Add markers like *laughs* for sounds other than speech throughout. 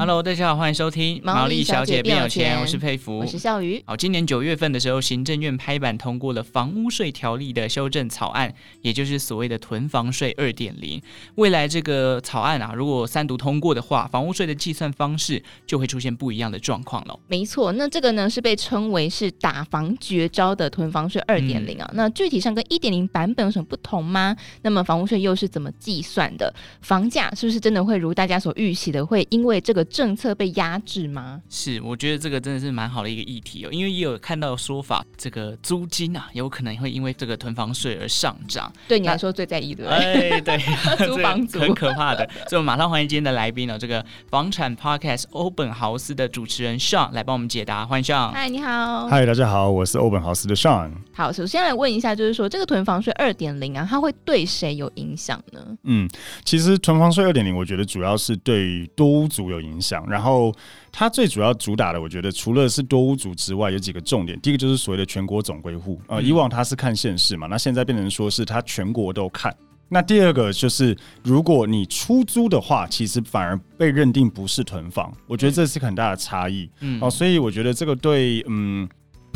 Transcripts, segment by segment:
Hello，大家好，欢迎收听《毛利小姐变有钱》，我是佩服，我是笑鱼。好，今年九月份的时候，行政院拍板通过了房屋税条例的修正草案，也就是所谓的囤房税二点零。未来这个草案啊，如果三读通过的话，房屋税的计算方式就会出现不一样的状况了。没错，那这个呢是被称为是打房绝招的囤房税二点零啊。那具体上跟一点零版本有什么不同吗？那么房屋税又是怎么计算的？房价是不是真的会如大家所预期的，会因为这个政策被压制吗？是，我觉得这个真的是蛮好的一个议题哦，因为也有看到说法，这个租金啊，有可能会因为这个囤房税而上涨。对你来说最在意的，哎，对，*laughs* 租房族很可怕的。所以，我们马上欢迎今天的来宾呢，这个房产 Podcast 欧本豪斯的主持人 Sean 来帮我们解答。欢迎 Sean。嗨，你好。嗨，大家好，我是欧本豪斯的 Sean。好，首先来问一下，就是说这个囤房税二点零啊，它会对谁有影响呢？嗯，其实囤房税二点零，我觉得主要是对多屋族有影响。然后它最主要主打的，我觉得除了是多屋主之外，有几个重点。第一个就是所谓的全国总归户，呃，以往它是看县市嘛，那现在变成说是它全国都看。那第二个就是，如果你出租的话，其实反而被认定不是囤房，我觉得这是很大的差异。嗯，哦，所以我觉得这个对，嗯。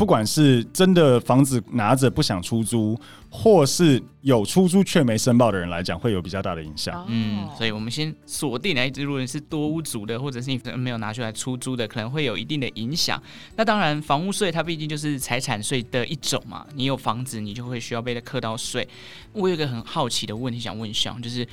不管是真的房子拿着不想出租，或是有出租却没申报的人来讲，会有比较大的影响。嗯，所以我们先锁定来，如果你是多屋主的，或者是你没有拿出来出租的，可能会有一定的影响。那当然，房屋税它毕竟就是财产税的一种嘛，你有房子，你就会需要被它课到税。我有一个很好奇的问题想问一下，就是。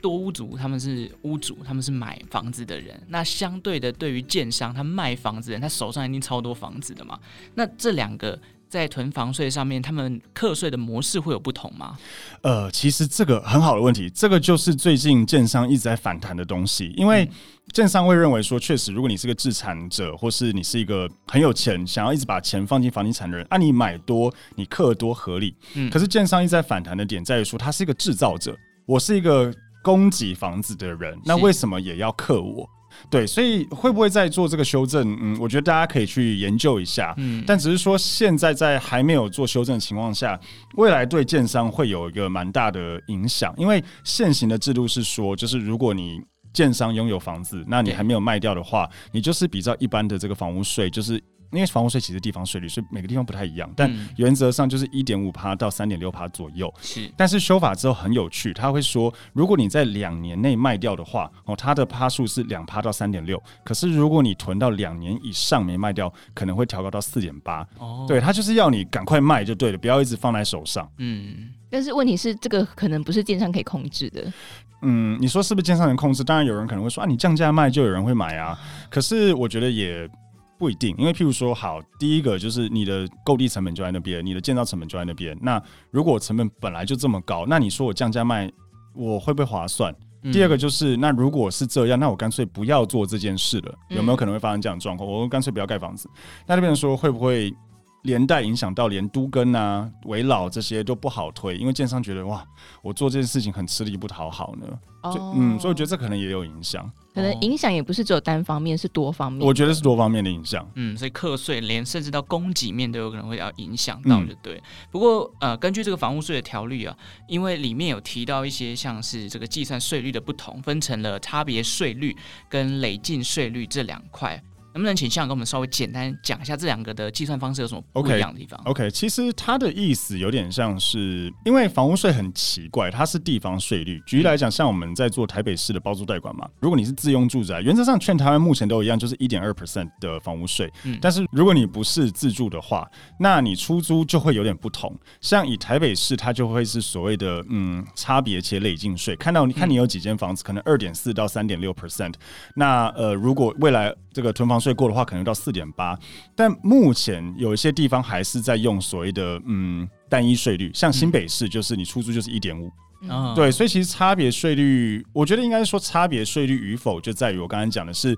多屋主，他们是屋主，他们是买房子的人。那相对的，对于建商，他卖房子的人，他手上一定超多房子的嘛。那这两个在囤房税上面，他们课税的模式会有不同吗？呃，其实这个很好的问题，这个就是最近建商一直在反弹的东西。因为建商会认为说，确实，如果你是个自产者，或是你是一个很有钱，想要一直把钱放进房地产的人，啊，你买多，你课多合理。嗯。可是建商一直在反弹的点在于说，他是一个制造者，我是一个。供给房子的人，那为什么也要克我？对，所以会不会再做这个修正？嗯，我觉得大家可以去研究一下。嗯，但只是说现在在还没有做修正的情况下，未来对建商会有一个蛮大的影响，因为现行的制度是说，就是如果你建商拥有房子，那你还没有卖掉的话，你就是比较一般的这个房屋税，就是。因为房屋税其实地方税率，所以每个地方不太一样，但原则上就是一点五趴到三点六趴左右。是，但是修法之后很有趣，他会说，如果你在两年内卖掉的话，哦，它的趴数是两趴到三点六。可是如果你囤到两年以上没卖掉，可能会调高到四点八。哦，对，他就是要你赶快卖就对了，不要一直放在手上。嗯，但是问题是，这个可能不是电商可以控制的。嗯，你说是不是建商能控制？当然有人可能会说啊，你降价卖就有人会买啊。可是我觉得也。不一定，因为譬如说，好，第一个就是你的购地成本就在那边，你的建造成本就在那边。那如果成本本来就这么高，那你说我降价卖，我会不会划算？嗯、第二个就是，那如果是这样，那我干脆不要做这件事了，有没有可能会发生这样的状况？我干脆不要盖房子。那这边说会不会连带影响到连都跟啊、围老这些都不好推？因为建商觉得哇，我做这件事情很吃力不讨好呢。哦，嗯，所以我觉得这可能也有影响。可能影响也不是只有单方面，是多方面。我觉得是多方面的影响。嗯，所以课税连甚至到供给面都有可能会要影响到，就对。嗯、不过呃，根据这个房屋税的条例啊，因为里面有提到一些像是这个计算税率的不同，分成了差别税率跟累进税率这两块。能不能请 Sean 跟我们稍微简单讲一下这两个的计算方式有什么不一样的地方？OK，, 其实它的意思有点像是，因为房屋税很奇怪，它是地方税率。举例来讲，像我们在做台北市的包租代管嘛，如果你是自用住宅，原则上全台湾目前都一样，就是一点二 percent 的房屋税。嗯，但是如果你不是自住的话，那你出租就会有点不同。像以台北市，它就会是所谓的嗯差别且累进税。看到你看你有几间房子，可能二点四到三点六 percent。那呃，如果未来这个囤房税过的话，可能到四点八，但目前有一些地方还是在用所谓的嗯单一税率，像新北市就是你出租就是一点五，对，所以其实差别税率，我觉得应该是说差别税率与否就在于我刚才讲的是，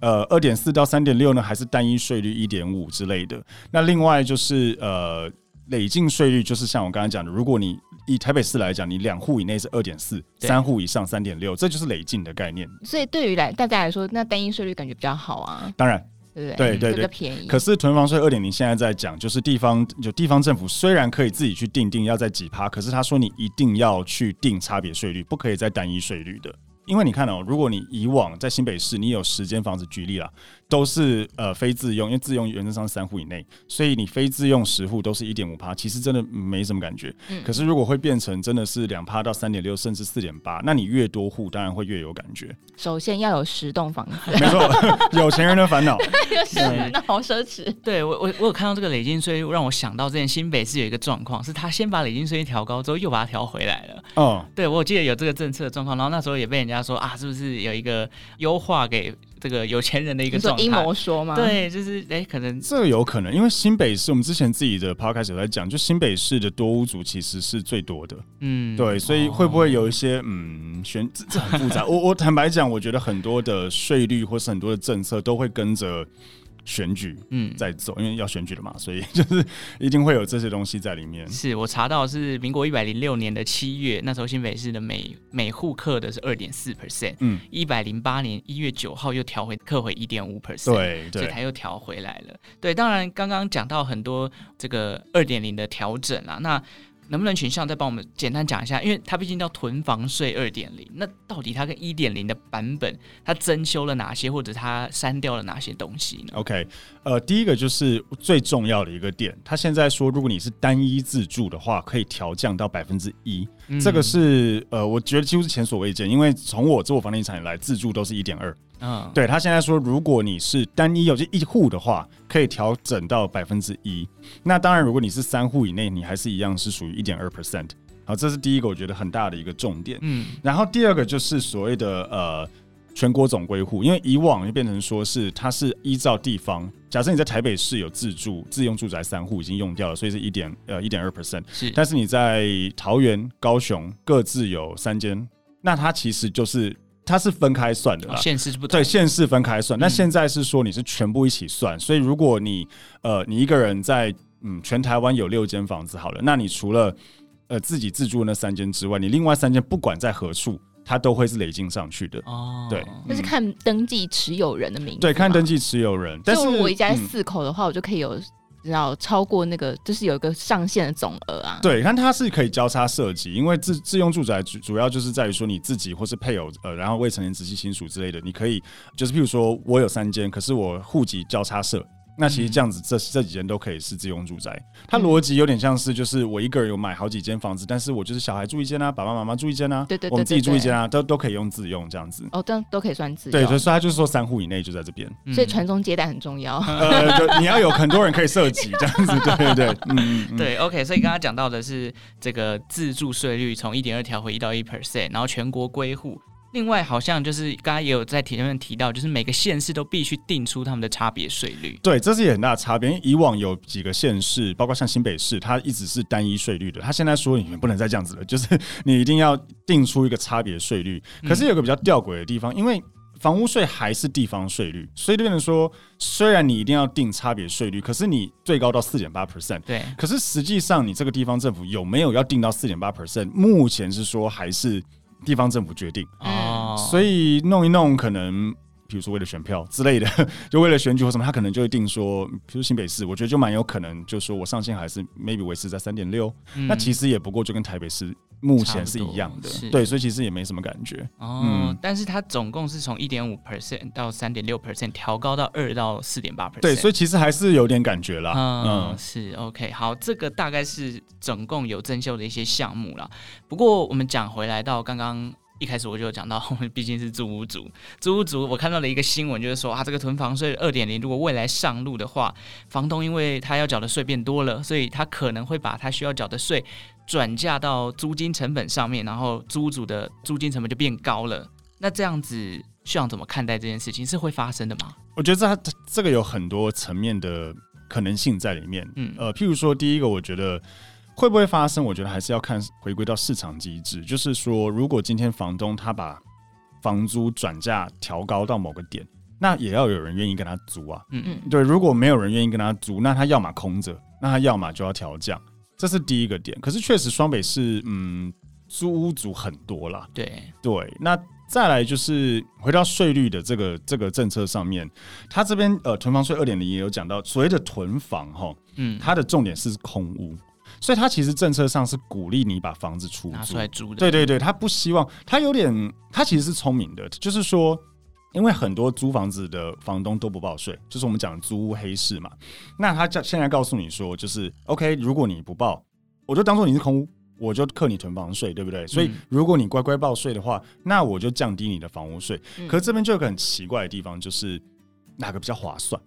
呃，二点四到三点六呢，还是单一税率一点五之类的。那另外就是呃。累进税率就是像我刚才讲的，如果你以台北市来讲，你两户以内是二点四，三户以上三点六，这就是累进的概念。所以对于来大家来说，那单一税率感觉比较好啊。当然。对对对对对，便宜。可是囤房税二点零现在在讲，就是地方就地方政府虽然可以自己去定定要在几趴，可是他说你一定要去定差别税率，不可以再单一税率的。因为你看哦，如果你以往在新北市，你有十间房子，举例啦，都是呃非自用，因为自用原则上三户以内，所以你非自用十户都是一点五趴，其实真的没什么感觉。嗯。可是如果会变成真的是两趴到三点六，甚至四点八，那你越多户，当然会越有感觉。首先要有十栋房子。没错，*laughs* 有钱人的烦恼。那好奢侈。对我我我有看到这个累进税，让我想到之前新北市有一个状况，是他先把累进税调高之后，又把它调回来了。哦。对，我记得有这个政策的状况，然后那时候也被。人家说啊，是不是有一个优化给这个有钱人的一个状态？阴谋说吗？对，就是哎、欸，可能这有可能，因为新北市我们之前自己的 podcast 有在讲，就新北市的多屋主其实是最多的，嗯，对，所以会不会有一些、哦、嗯选这，这很复杂？我我坦白讲，我觉得很多的税率或是很多的政策都会跟着。选举，嗯，在走，因为要选举了嘛，所以 *laughs* 就是一定会有这些东西在里面。是我查到是民国一百零六年的七月，那时候新北市的每每户课的是二点四 percent，嗯，一百零八年一月九号又调回课回一点五 percent，对，对，所以它又调回来了。对，当然刚刚讲到很多这个二点零的调整啊，那。能不能群象再帮我们简单讲一下？因为它毕竟叫囤房税二点零，那到底它跟一点零的版本，它增修了哪些，或者它删掉了哪些东西呢？OK，呃，第一个就是最重要的一个点，它现在说，如果你是单一自住的话，可以调降到百分之一，这个是呃，我觉得几乎是前所未见，因为从我做房地产以来，自住都是一点二。嗯，对，他现在说，如果你是单一有就一户的话，可以调整到百分之一。那当然，如果你是三户以内，你还是一样是属于一点二 percent。好，这是第一个我觉得很大的一个重点。嗯，然后第二个就是所谓的呃全国总归户，因为以往就变成说是它是依照地方，假设你在台北市有自住自用住宅三户已经用掉了，所以是一点呃一点二 percent。是，但是你在桃园、高雄各自有三间，那它其实就是。它是分开算的啦，县市是不对，县市分开算。那现在是说你是全部一起算，所以如果你呃你一个人在嗯全台湾有六间房子好了，那你除了呃自己自住的那三间之外，你另外三间不管在何处，它都会是累进上去的。哦，对，那是看登记持有人的名字。对，看登记持有人。但是我一家四口的话，我就可以有。然后超过那个，就是有一个上限的总额啊。对，看它是可以交叉设计，因为自自用住宅主主要就是在于说你自己或是配偶呃，然后未成年直系亲属之类的，你可以就是譬如说我有三间，可是我户籍交叉设。那其实这样子，这这几间都可以是自用住宅。它逻辑有点像是，就是我一个人有买好几间房子，但是我就是小孩住一间啊，爸爸妈妈住一间啊，对对对，我们自己住一间啊，都都可以用自用这样子。哦，这样都可以算自用。对，所以他就是说三户以内就在这边。所以传宗接代很重要。呃，你要有很多人可以涉及这样子，对对 *laughs* 对，嗯，对，OK。所以刚刚讲到的是这个自住税率从一点二调回一到一 percent，然后全国归户。另外，好像就是刚刚也有在题里面提到，就是每个县市都必须定出他们的差别税率。对，这是也很大的差别。因为以往有几个县市，包括像新北市，它一直是单一税率的。它现在说你们不能再这样子了，就是你一定要定出一个差别税率。可是有个比较吊诡的地方，因为房屋税还是地方税率，所以就变成说，虽然你一定要定差别税率，可是你最高到四点八 percent。对。可是实际上，你这个地方政府有没有要定到四点八 percent？目前是说还是。地方政府决定哦，所以弄一弄可能，比如说为了选票之类的，*laughs* 就为了选举或什么，他可能就会定说，比如新北市，我觉得就蛮有可能，就说我上限还是 maybe 维持在三点六，那其实也不过就跟台北市目前是一样的，对，所以其实也没什么感觉哦。嗯，但是它总共是从一点五 percent 到三点六 percent 调高到二到四点八 percent，对，所以其实还是有点感觉啦。嗯，嗯是 OK，好，这个大概是总共有增修的一些项目啦。不过我们讲回来到刚刚。一开始我就讲到，我 *laughs* 们毕竟是租屋族，租屋族，我看到了一个新闻，就是说啊，这个囤房税二点零，如果未来上路的话，房东因为他要缴的税变多了，所以他可能会把他需要缴的税转嫁到租金成本上面，然后租屋族的租金成本就变高了。那这样子，学长怎么看待这件事情？是会发生的吗？我觉得这这个有很多层面的可能性在里面。嗯，呃，譬如说，第一个，我觉得。会不会发生？我觉得还是要看回归到市场机制。就是说，如果今天房东他把房租转价调高到某个点，那也要有人愿意跟他租啊。嗯嗯，对。如果没有人愿意跟他租，那他要么空着，那他要么就要调降。这是第一个点。可是确实双北是，嗯，租屋族很多啦。对对，那再来就是回到税率的这个这个政策上面，他这边呃囤房税二点零也有讲到所谓的囤房哈，嗯，它的重点是空屋，所以他其实政策上是鼓励你把房子出租拿出来租的。对对对，他不希望，他有点，他其实是聪明的，就是说。因为很多租房子的房东都不报税，就是我们讲的租屋黑市嘛。那他叫现在告诉你说，就是 OK，如果你不报，我就当做你是空屋，我就克你囤房税，对不对？所以如果你乖乖报税的话，那我就降低你的房屋税。可是这边就有个很奇怪的地方，就是哪个比较划算？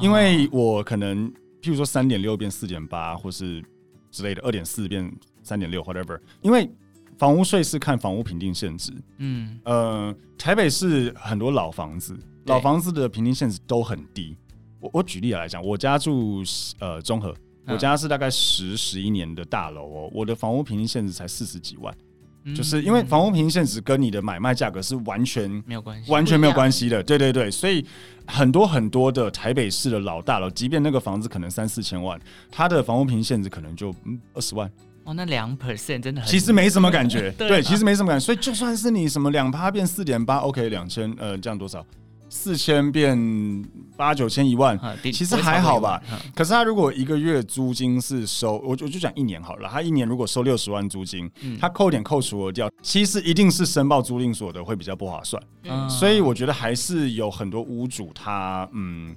因为我可能譬如说三点六变四点八，或是之类的，二点四变三点六，whatever，因为。房屋税是看房屋评定限值，嗯，呃，台北市很多老房子，老房子的评定限值都很低。我我举例来讲，我家住呃中和，我家是大概十十一年的大楼哦，我的房屋评定限值才四十几万，嗯，就是因为房屋评定现值跟你的买卖价格是完全没有关系，完全没有关系的。对对对，所以很多很多的台北市的老大楼，即便那个房子可能三四千万，它的房屋评定现值可能就嗯二十万。哦，那两 percent 真的很，其实没什么感觉，*laughs* 对，其实没什么感觉，所以就算是你什么两趴变四点八，OK，两千，呃，这样多少？四千变八九千一万，其实还好吧。可是他如果一个月租金是收，我就我就讲一年好了，他一年如果收六十万租金，他扣点扣除额掉，其实一定是申报租赁所得会比较不划算。所以我觉得还是有很多屋主他嗯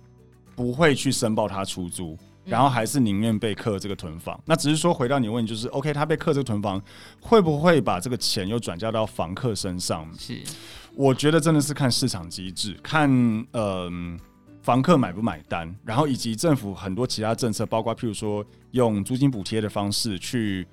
不会去申报他出租。然后还是宁愿被克这个囤房，那只是说回到你问，就是 OK，他被克这个囤房，会不会把这个钱又转嫁到房客身上？是，我觉得真的是看市场机制，看呃房客买不买单，然后以及政府很多其他政策，包括譬如说用租金补贴的方式去。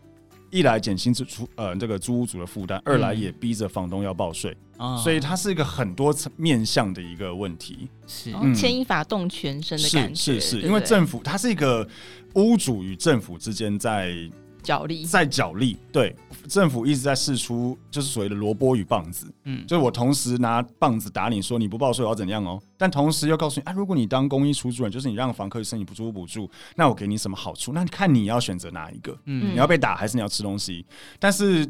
一来减轻租呃这个租屋主的负担，二来也逼着房东要报税，嗯，所以它是一个很多层面向的一个问题。是牵一发动全身的感觉。是是是，因为政府它是一个屋主与政府之间在。角力在角力，对政府一直在试出，就是所谓的萝卜与棒子，嗯，就是我同时拿棒子打你说你不报税我要怎样哦，但同时又告诉你啊，如果你当公益出租人，就是你让房客申请不租补助，那我给你什么好处？那你看你要选择哪一个？嗯，你要被打还是你要吃东西？但是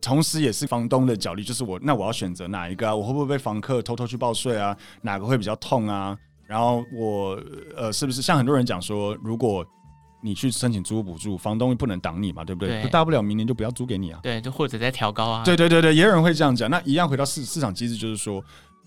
同时也是房东的角力，就是我那我要选择哪一个啊？我会不会被房客偷偷去报税啊？哪个会比较痛啊？然后我呃，是不是像很多人讲说，如果你去申请租屋补助，房东不能挡你嘛，对不对？对大不了明年就不要租给你啊。对，就或者再调高啊。对对对对，也有人会这样讲。那一样回到市市场机制，就是说，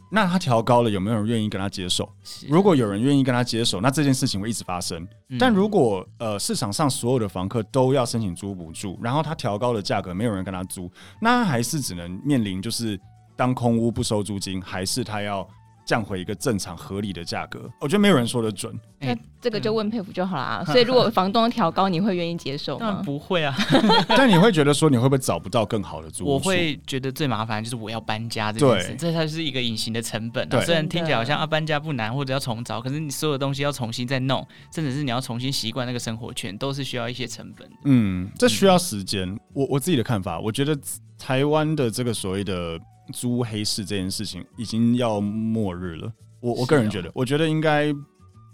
那他调高了，有没有人愿意跟他接手？如果有人愿意跟他接手，那这件事情会一直发生。嗯、但如果呃市场上所有的房客都要申请租屋补助，然后他调高了价格，没有人跟他租，那还是只能面临就是当空屋不收租金，还是他要。降回一个正常合理的价格，我觉得没有人说的准。那这个就问佩服就好啦。所以如果房东调高，你会愿意接受吗？不会啊。*laughs* *laughs* 但你会觉得说，你会不会找不到更好的租？我会觉得最麻烦就是我要搬家这件事，这才是一个隐形的成本啊。虽然听起来好像啊搬家不难，或者要重找，可是你所有的东西要重新再弄，甚至是你要重新习惯那个生活圈，都是需要一些成本。嗯，这需要时间。我我自己的看法，我觉得台湾的这个所谓的。租黑市这件事情已经要末日了，我我个人觉得，我觉得应该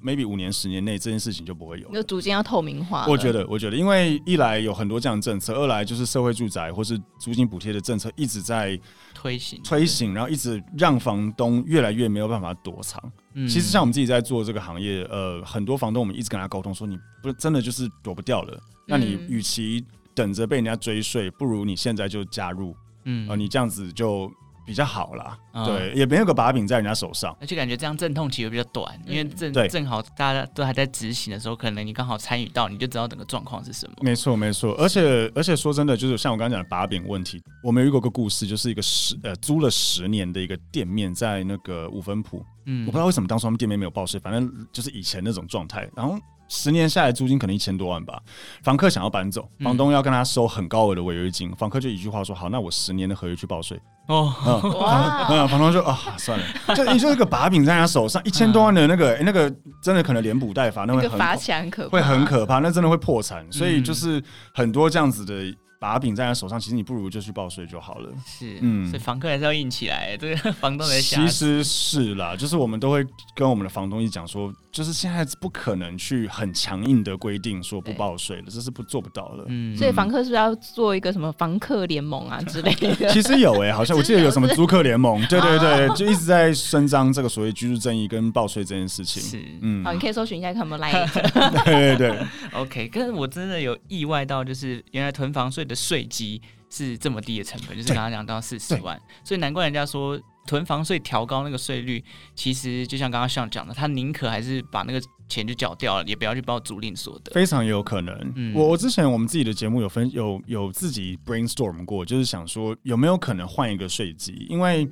maybe 五年十年内这件事情就不会有，就逐渐要透明化。我觉得，我觉得，因为一来有很多这样的政策，二来就是社会住宅或是租金补贴的政策一直在推行推行，然后一直让房东越来越没有办法躲藏。嗯，其实像我们自己在做这个行业，呃，很多房东我们一直跟他沟通说，你不是真的就是躲不掉了，那你与其等着被人家追税，不如你现在就加入，嗯，呃，你这样子就。比较好啦，嗯、对，也没有个把柄在人家手上，而且感觉这样阵痛期会比较短，嗯、因为正正好大家都还在执行的时候，可能你刚好参与到，你就知道整个状况是什么。没错，没错，而且而且说真的，就是像我刚刚讲的把柄问题，我们有遇过个故事，就是一个十呃租了十年的一个店面在那个五分埔，嗯，我不知道为什么当初他们店面没有报税，反正就是以前那种状态，然后。十年下来租金可能一千多万吧，房客想要搬走，房东要跟他收很高额的违约金，房客就一句话说好，那我十年的合约去报税。哦，嗯，哇。嗯，房东说啊，算了，就你就一个把柄在他手上，一千多万的那个，欸、*laughs* 那个真的可能连补带罚，那会很罚起来很可怕，会很可怕，那真的会破产。所以就是很多这样子的把柄在他手上，其实你不如就去报税就好了。是，嗯所以房客还是要硬起来，这个房东的其实是啦，就是我们都会跟我们的房东一讲说，就是现在不可能去很强硬的规定说不报税了，这是不做不到的。嗯，所以房客是不是要做一个什么房客联盟啊之类的？其实有诶、欸，好像 *laughs* 我记得有什么租客联盟，对对对，啊就一直在伸张这个所谓居住正义跟报税这件事情。是，嗯好，，你可以搜寻一下，看有没有来。*laughs* 对对对，*laughs* OK，可是我真的有意外到，就是原来囤房税的税基是这么低的成本，就是刚刚讲到四十万，所以难怪人家说囤房税调高那个税率，其实就像刚刚像讲的，他宁可还是把那个钱就缴掉了，也不要去报租赁所得。非常有可能。嗯我我之前我们自己的节目有分有有自己 brainstorm 过，就是想说有没有可能换一个税基，因为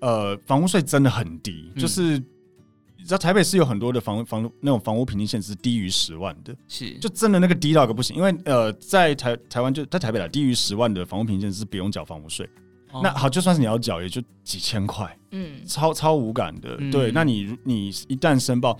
呃房屋税真的很低，嗯就是。你知道台北市有很多的房房那种房屋平均线是低于十万的，是，就真的那个低到一个不行。因为呃，在台台湾就在台北啦，低于十万的房屋平均线是不用缴房屋税。哦那好，就算是你要缴，也就几千块，嗯，超超无感的。嗯对，那你你一旦申报，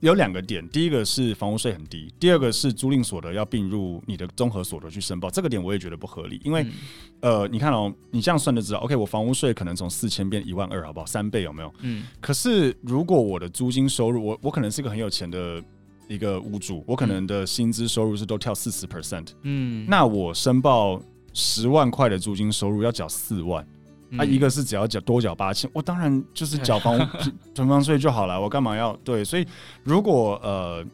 有两个点，第一个是房屋税很低，第二个是租赁所得要并入你的综合所得去申报，这个点我也觉得不合理，因为、嗯呃，你看哦，你这样算就知道，OK，我房屋税可能从四千变一万二，好不好？三倍有没有？嗯可是如果我的租金收入，我我可能是一个很有钱的一个屋主，我可能的薪资收入是都跳四十 percent，嗯，那我申报十万块的租金收入要缴四万。啊，一个是只要缴多缴八千，我当然就是缴房 *laughs* 屋囤房税就好了，我干嘛要对？所以如果呃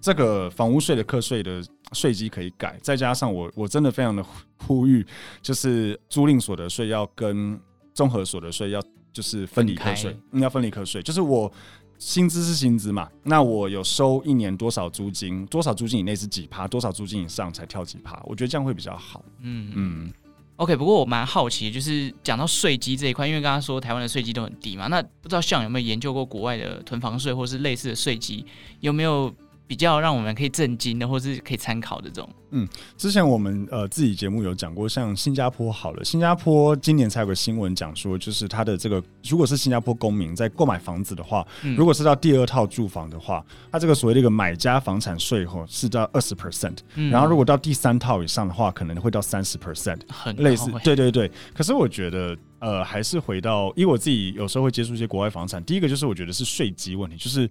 这个房屋税的课税的税基可以改，再加上我我真的非常的呼吁，就是租赁所得税要跟综合所得税要就是分离课税要分离课税，就是我薪资是薪资嘛，那我有收一年多少租金，多少租金以内是几趴，多少租金以上才跳几趴，我觉得这样会比较好。嗯嗯。OK，不过我蛮好奇，就是讲到税基这一块，因为刚刚说台湾的税基都很低嘛，那不知道像有没有研究过国外的囤房税或是类似的税基，有没有比较让我们可以震惊的，或是可以参考的这种？嗯之前我们呃自己节目有讲过，像新加坡好了，新加坡今年才有个新闻讲说，就是它的这个如果是新加坡公民在购买房子的话，嗯如果是到第二套住房的话，它这个所谓的一个买家房产税吼是到二十 percent，嗯然后如果到第三套以上的话，可能会到三十 percent，很类似对对对。可是我觉得呃还是回到，因为我自己有时候会接触一些国外房产，第一个就是我觉得是税基问题，就是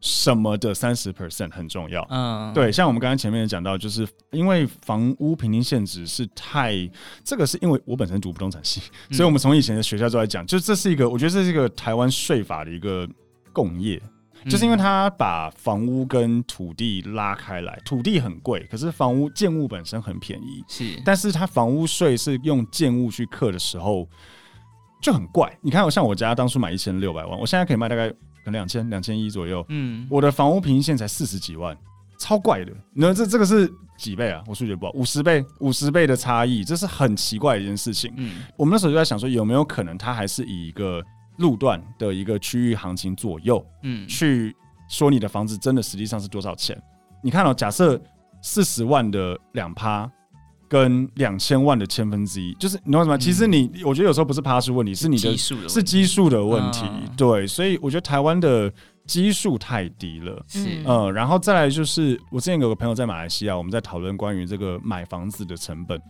什么的三十 percent 很重要。嗯，对，像我们刚刚前面讲到，就是因为房屋平均限值是太，这个是因为我本身读不动产系，*laughs* 所以我们从以前的学校就在讲，就这是一个，我觉得这是一个台湾税法的一个共业，就是因为它把房屋跟土地拉开来，土地很贵，可是房屋建物本身很便宜，是，但是它房屋税是用建物去课的时候就很怪。你看，我像我家当初买一千六百万，我现在可以卖大概可能两千两千一左右。嗯，我的房屋平均线才四十几万，超怪的。那这这个是几倍啊？我数学不好，五十倍，五十倍的差异，这是很奇怪的一件事情。嗯，我们那时候就在想说，有没有可能它还是以一个路段的一个区域行情左右，嗯，去说你的房子真的实际上是多少钱？你看哦，假设四十万的两趴。跟两千万的千分之一，就是你懂我什么？其实你，我觉得有时候不是趴数问题，是你的的是基数的问题。嗯对，所以我觉得台湾的基数太低了。是，嗯呃，然后再来就是，我之前有个朋友在马来西亚，我们在讨论关于这个买房子的成本。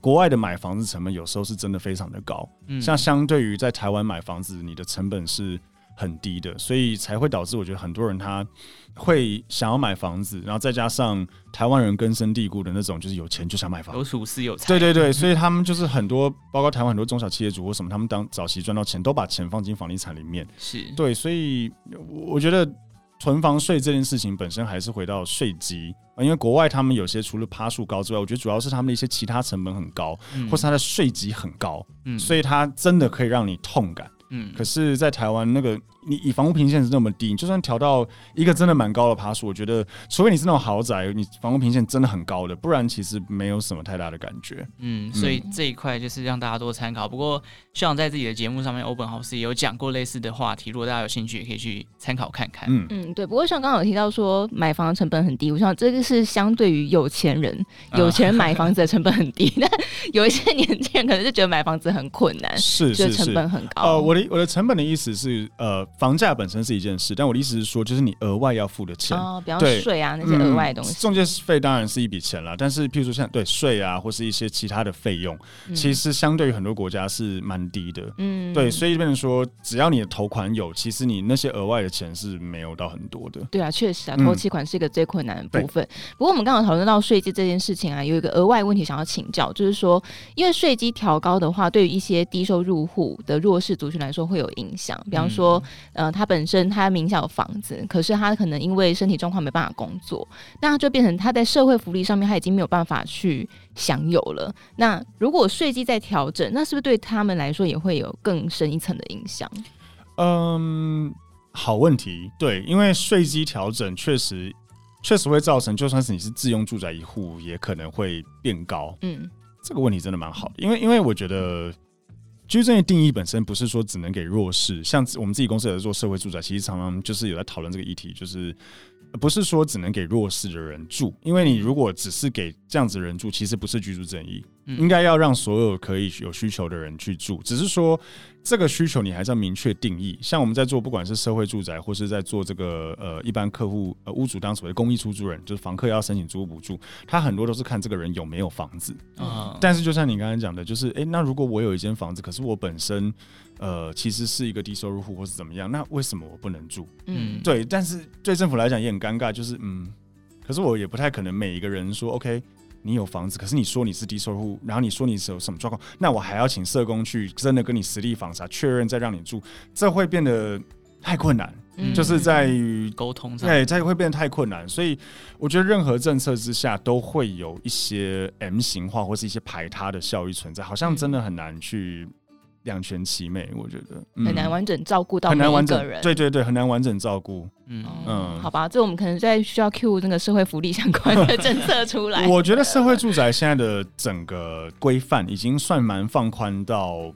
国外的买房子成本有时候是真的非常的高，嗯像相对于在台湾买房子，你的成本是很低的，所以才会导致我觉得很多人他会想要买房子，然后再加上台湾人根深蒂固的那种，就是有钱就想买房。子有土司有财，对对对，所以他们就是很多，包括台湾很多中小企业主或什么，他们当早期赚到钱，都把钱放进房地产里面。*laughs* 是，对，所以我我觉得囤房税这件事情本身还是回到税基，呃因为国外他们有些除了趴数高之外，我觉得主要是他们的一些其他成本很高，嗯。或是他的税级很高，嗯。所以它真的可以让你痛感。嗯，可是，在台湾那个你以房屋平线是那么低，你就算调到一个真的蛮高的爬数，我觉得除非你是那种豪宅，你房屋平线真的很高的，不然其实没有什么太大的感觉。嗯，所以这一块就是让大家多参考。不过，校长在自己的节目上面，Open House 也有讲过类似的话题，如果大家有兴趣，也可以去参考看看。嗯，嗯，对。不过像刚刚有提到说买房的成本很低，我想这个是相对于有钱人，有钱人买房子的成本很低，*laughs* 但有一些年轻人可能就觉得买房子很困难，是觉得是是。成本很高。呃，我的我的成本的意思是，呃，房价本身是一件事，但我的意思是说，就是你额外要付的钱，哦，比方对税啊那些额外的东西，中介费当然是一笔钱啦。但是譬如说像对税啊，或是一些其他的费用，嗯其实相对于很多国家是蛮低的。嗯，对，所以变成说，只要你的头款有，其实你那些额外的钱是没有到很多的。对啊，确实啊，嗯头期款是一个最困难的部分。不过我们刚刚讨论到税基这件事情啊，有一个额外问题想要请教，就是说，因为税基调高的话，对于一些低收入户的弱势族群来说会有影响。比方说，嗯、呃，他本身他名下有房子，可是他可能因为身体状况没办法工作，那他就变成他在社会福利上面他已经没有办法去享有了。那如果税基在调整，那是不是对他们来说也会有更深一层的影响？嗯，好问题。对，因为税基调整确实确实会造成，就算是你是自用住宅一户，也可能会变高。嗯，这个问题真的蛮好的，因为因为我觉得。居住正义定义本身不是说只能给弱势，像我们自己公司也在做社会住宅，其实常常就是有在讨论这个议题，就是不是说只能给弱势的人住，因为你如果只是给这样子的人住，其实不是居住正义，应该要让所有可以有需求的人去住，只是说这个需求你还是要明确定义。像我们在做不管是社会住宅，或是在做这个呃一般客户呃屋主当所谓公益出租人，就是房客要申请租屋补助，他很多都是看这个人有没有房子啊。但是就像你刚才讲的，就是哎、欸，那如果我有一间房子，可是我本身呃其实是一个低收入户或是怎么样，那为什么我不能住？嗯，对。但是对政府来讲也很尴尬，就是嗯，可是我也不太可能每一个人说 OK。你有房子，可是你说你是低收入户，然后你说你是有什么状况，那我还要请社工去真的跟你实地访查确认，再让你住，这会变得太困难。嗯、就是在于沟通上，对，这会变得太困难。所以我觉得任何政策之下都会有一些 M 型化或是一些排他的效益存在，好像真的很难去两全其美。我觉得、嗯、很难完整照顾到每一个人，很难完整，对对对，很难完整照顾。嗯嗯，好吧，这我们可能在需要 cue 那个社会福利相关的政策出来。我觉得社会住宅现在的整个规范已经算蛮放宽到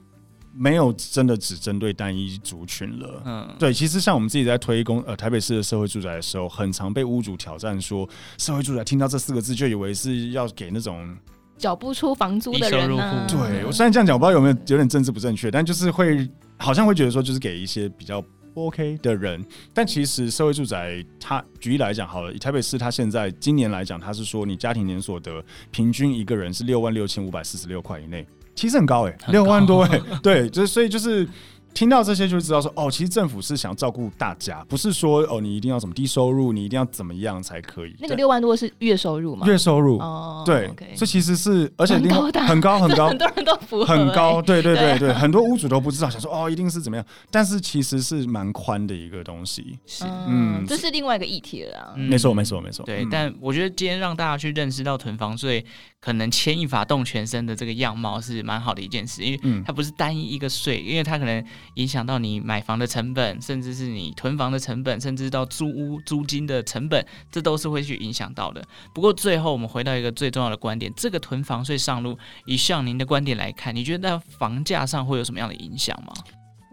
没有真的只针对单一族群了。嗯，对，其实像我们自己在推公呃台北市的社会住宅的时候，很常被屋主挑战说，社会住宅听到这四个字就以为是要给那种缴不出房租的人呢、啊。对，我虽然这样讲，我不知道有没有有点政治不正确，但就是会好像会觉得说，就是给一些比较。不 OK 的人，但其实社会住宅，它举例来讲好了，以台北市，它现在今年来讲，它是说你家庭年所得平均一个人是六万六千五百四十六块以内，其实很高哎、欸，六万多哎、欸，对，就是所以就是。听到这些就知道说哦，其实政府是想照顾大家，不是说哦你一定要什么低收入，你一定要怎么样才可以。那个六万多是月收入吗？月收入哦，对，这、okay、其实是而且很高的，很高很高，*laughs* 很多人都符合、欸，很高，对对对对，对，很多屋主都不知道，想说哦一定是怎么样，但是其实是蛮宽的一个东西。是，嗯，这是另外一个议题了啊。没错没错没错。对、嗯，但我觉得今天让大家去认识到囤房税可能牵一发动全身的这个样貌是蛮好的一件事，因为它不是单一一个税，因为它可能影响到你。买房的成本，甚至是你囤房的成本，甚至到租屋租金的成本，这都是会去影响到的。不过最后我们回到一个最重要的观点，这个囤房税上路，以向您的观点来看，你觉得在房价上会有什么样的影响吗？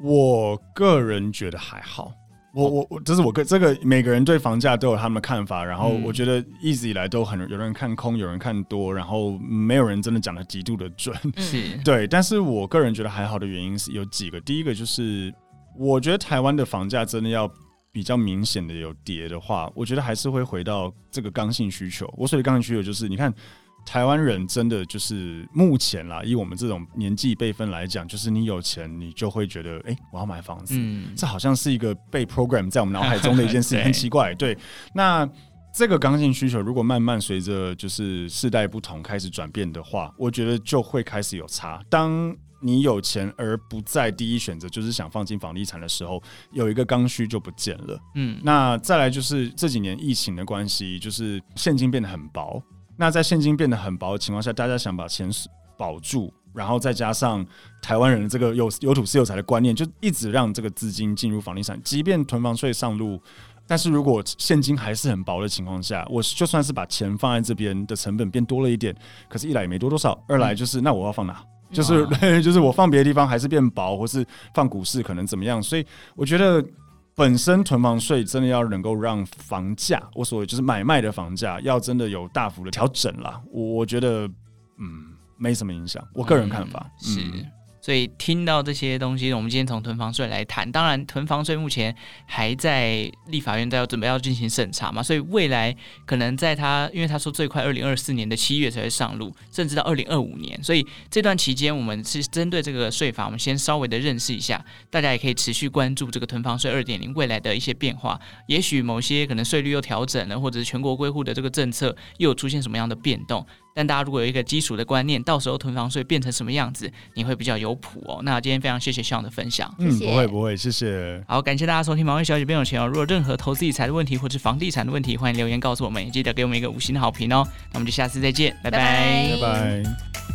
我个人觉得还好。我我我，这是我个这个每个人对房价都有他们的看法。然后我觉得一直以来都很有人看空，有人看多，然后没有人真的讲的极度的准。*laughs* 是对，但是我个人觉得还好的原因是有几个。第一个就是。我觉得台湾的房价真的要比较明显的有跌的话，我觉得还是会回到这个刚性需求。我所谓的刚性需求就是，你看台湾人真的就是目前啦，以我们这种年纪辈分来讲，就是你有钱，你就会觉得，哎、欸，我要买房子。嗯，这好像是一个被 program 在我们脑海中的一件事情，*laughs* 很奇怪。对，那这个刚性需求如果慢慢随着就是世代不同开始转变的话，我觉得就会开始有差。当你有钱而不在第一选择，就是想放进房地产的时候，有一个刚需就不见了。嗯，那再来就是这几年疫情的关系，就是现金变得很薄。那在现金变得很薄的情况下，大家想把钱保住，然后再加上台湾人的这个有有土是有财的观念，就一直让这个资金进入房地产。即便囤房税上路，但是如果现金还是很薄的情况下，我就算是把钱放在这边的成本变多了一点，可是一来也没多多少，二来就是那我要放哪？就是 *laughs* 就是我放别的地方还是变薄，或是放股市可能怎么样？所以我觉得本身囤房税真的要能够让房价，我所谓就是买卖的房价要真的有大幅的调整啦。我我觉得嗯没什么影响，我个人看法、嗯、是。所以听到这些东西，我们今天从囤房税来谈。当然，囤房税目前还在立法院都要准备要进行审查嘛，所以未来可能在他，因为他说最快二零二四年的七月才会上路，甚至到二零二五年，所以这段期间我们是针对这个税法，我们先稍微的认识一下，大家也可以持续关注这个囤房税二点零未来的一些变化。也许某些可能税率又调整了，或者是全国归户的这个政策又出现什么样的变动。但大家如果有一个基础的观念，到时候囤房税变成什么样子，你会比较有谱哦。那今天非常谢谢 Sean 的分享，嗯，不会不会，谢谢。好，感谢大家收听《毛利小姐变有钱》哦。如果任何投资理财的问题或是房地产的问题，欢迎留言告诉我们，也记得给我们一个五星的好评哦。那我们就下次再见，拜拜，拜拜。